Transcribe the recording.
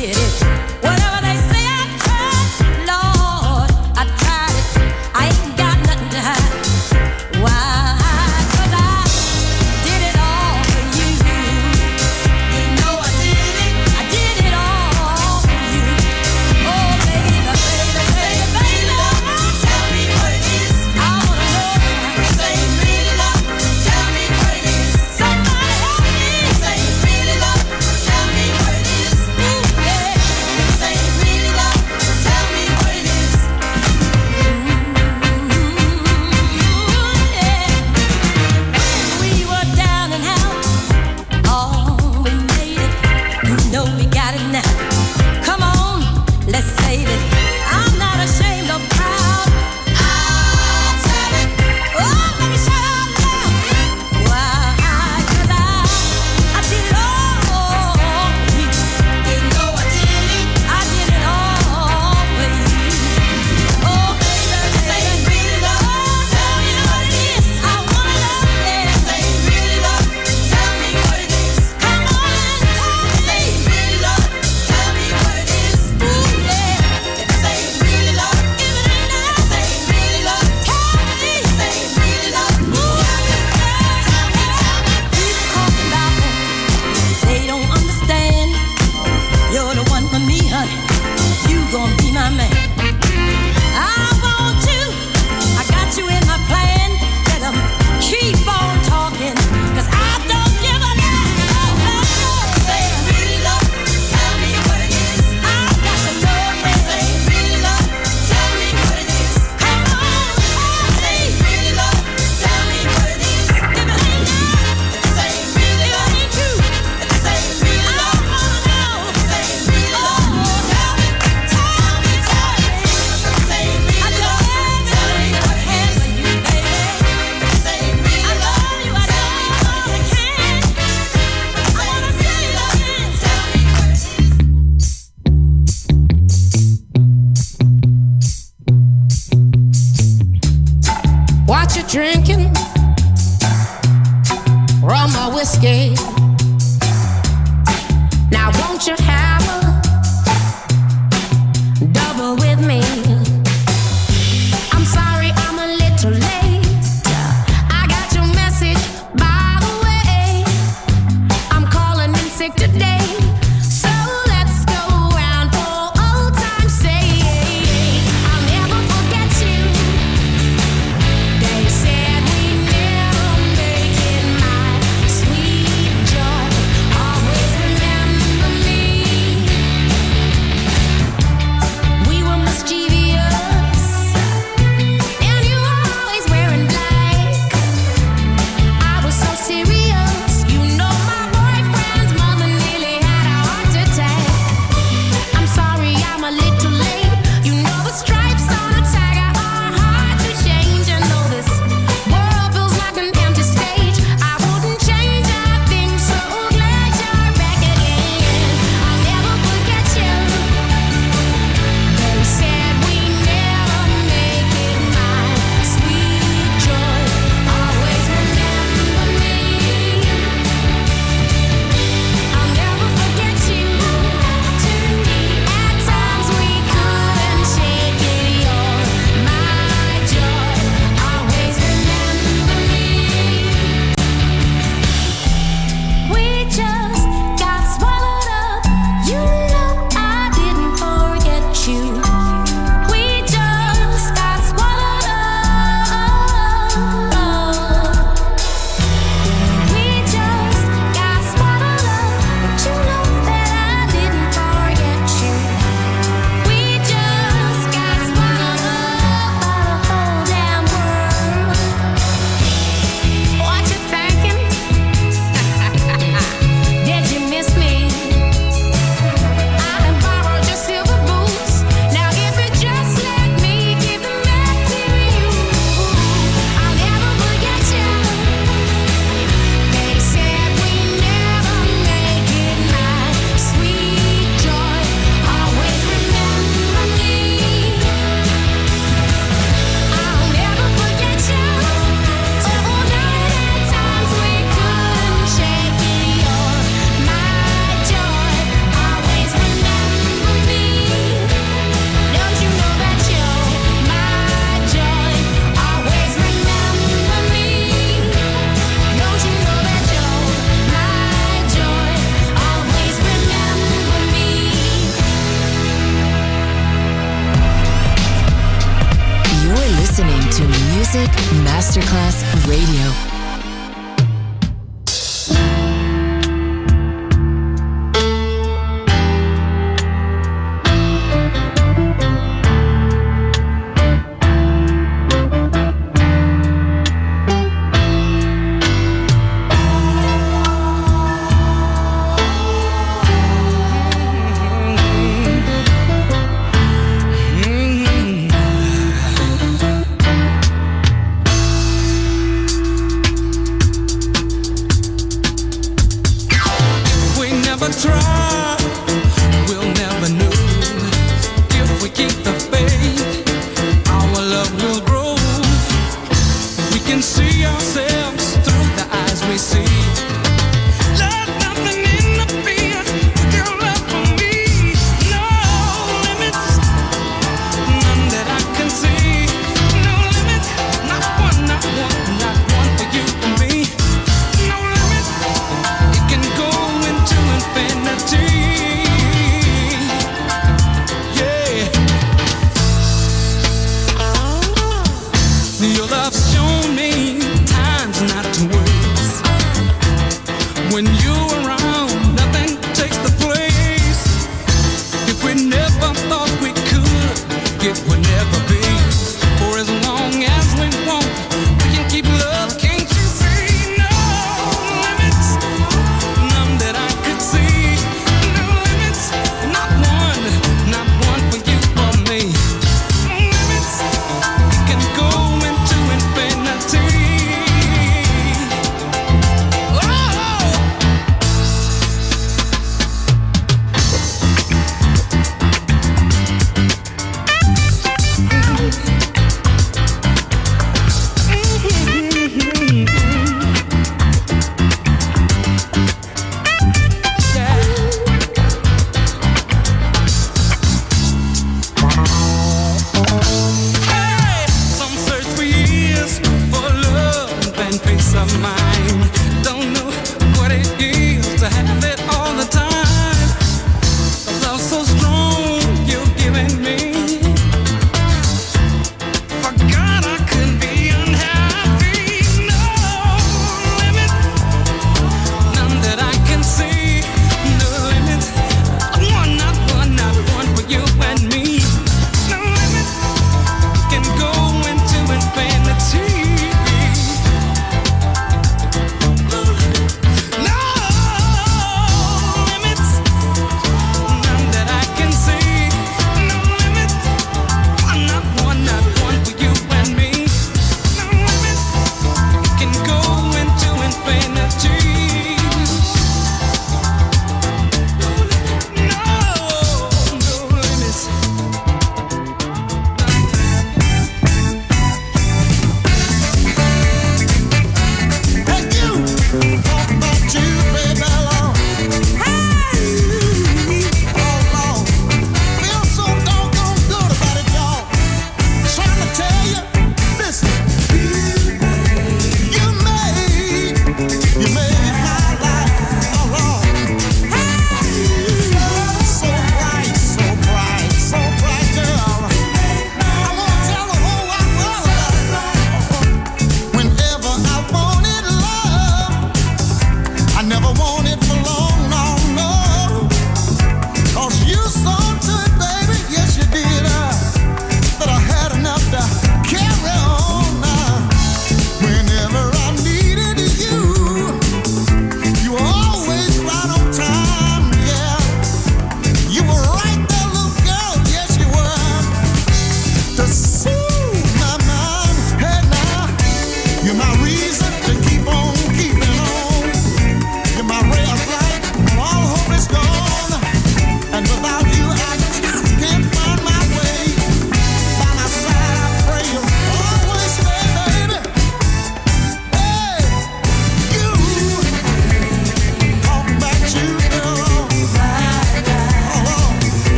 did it.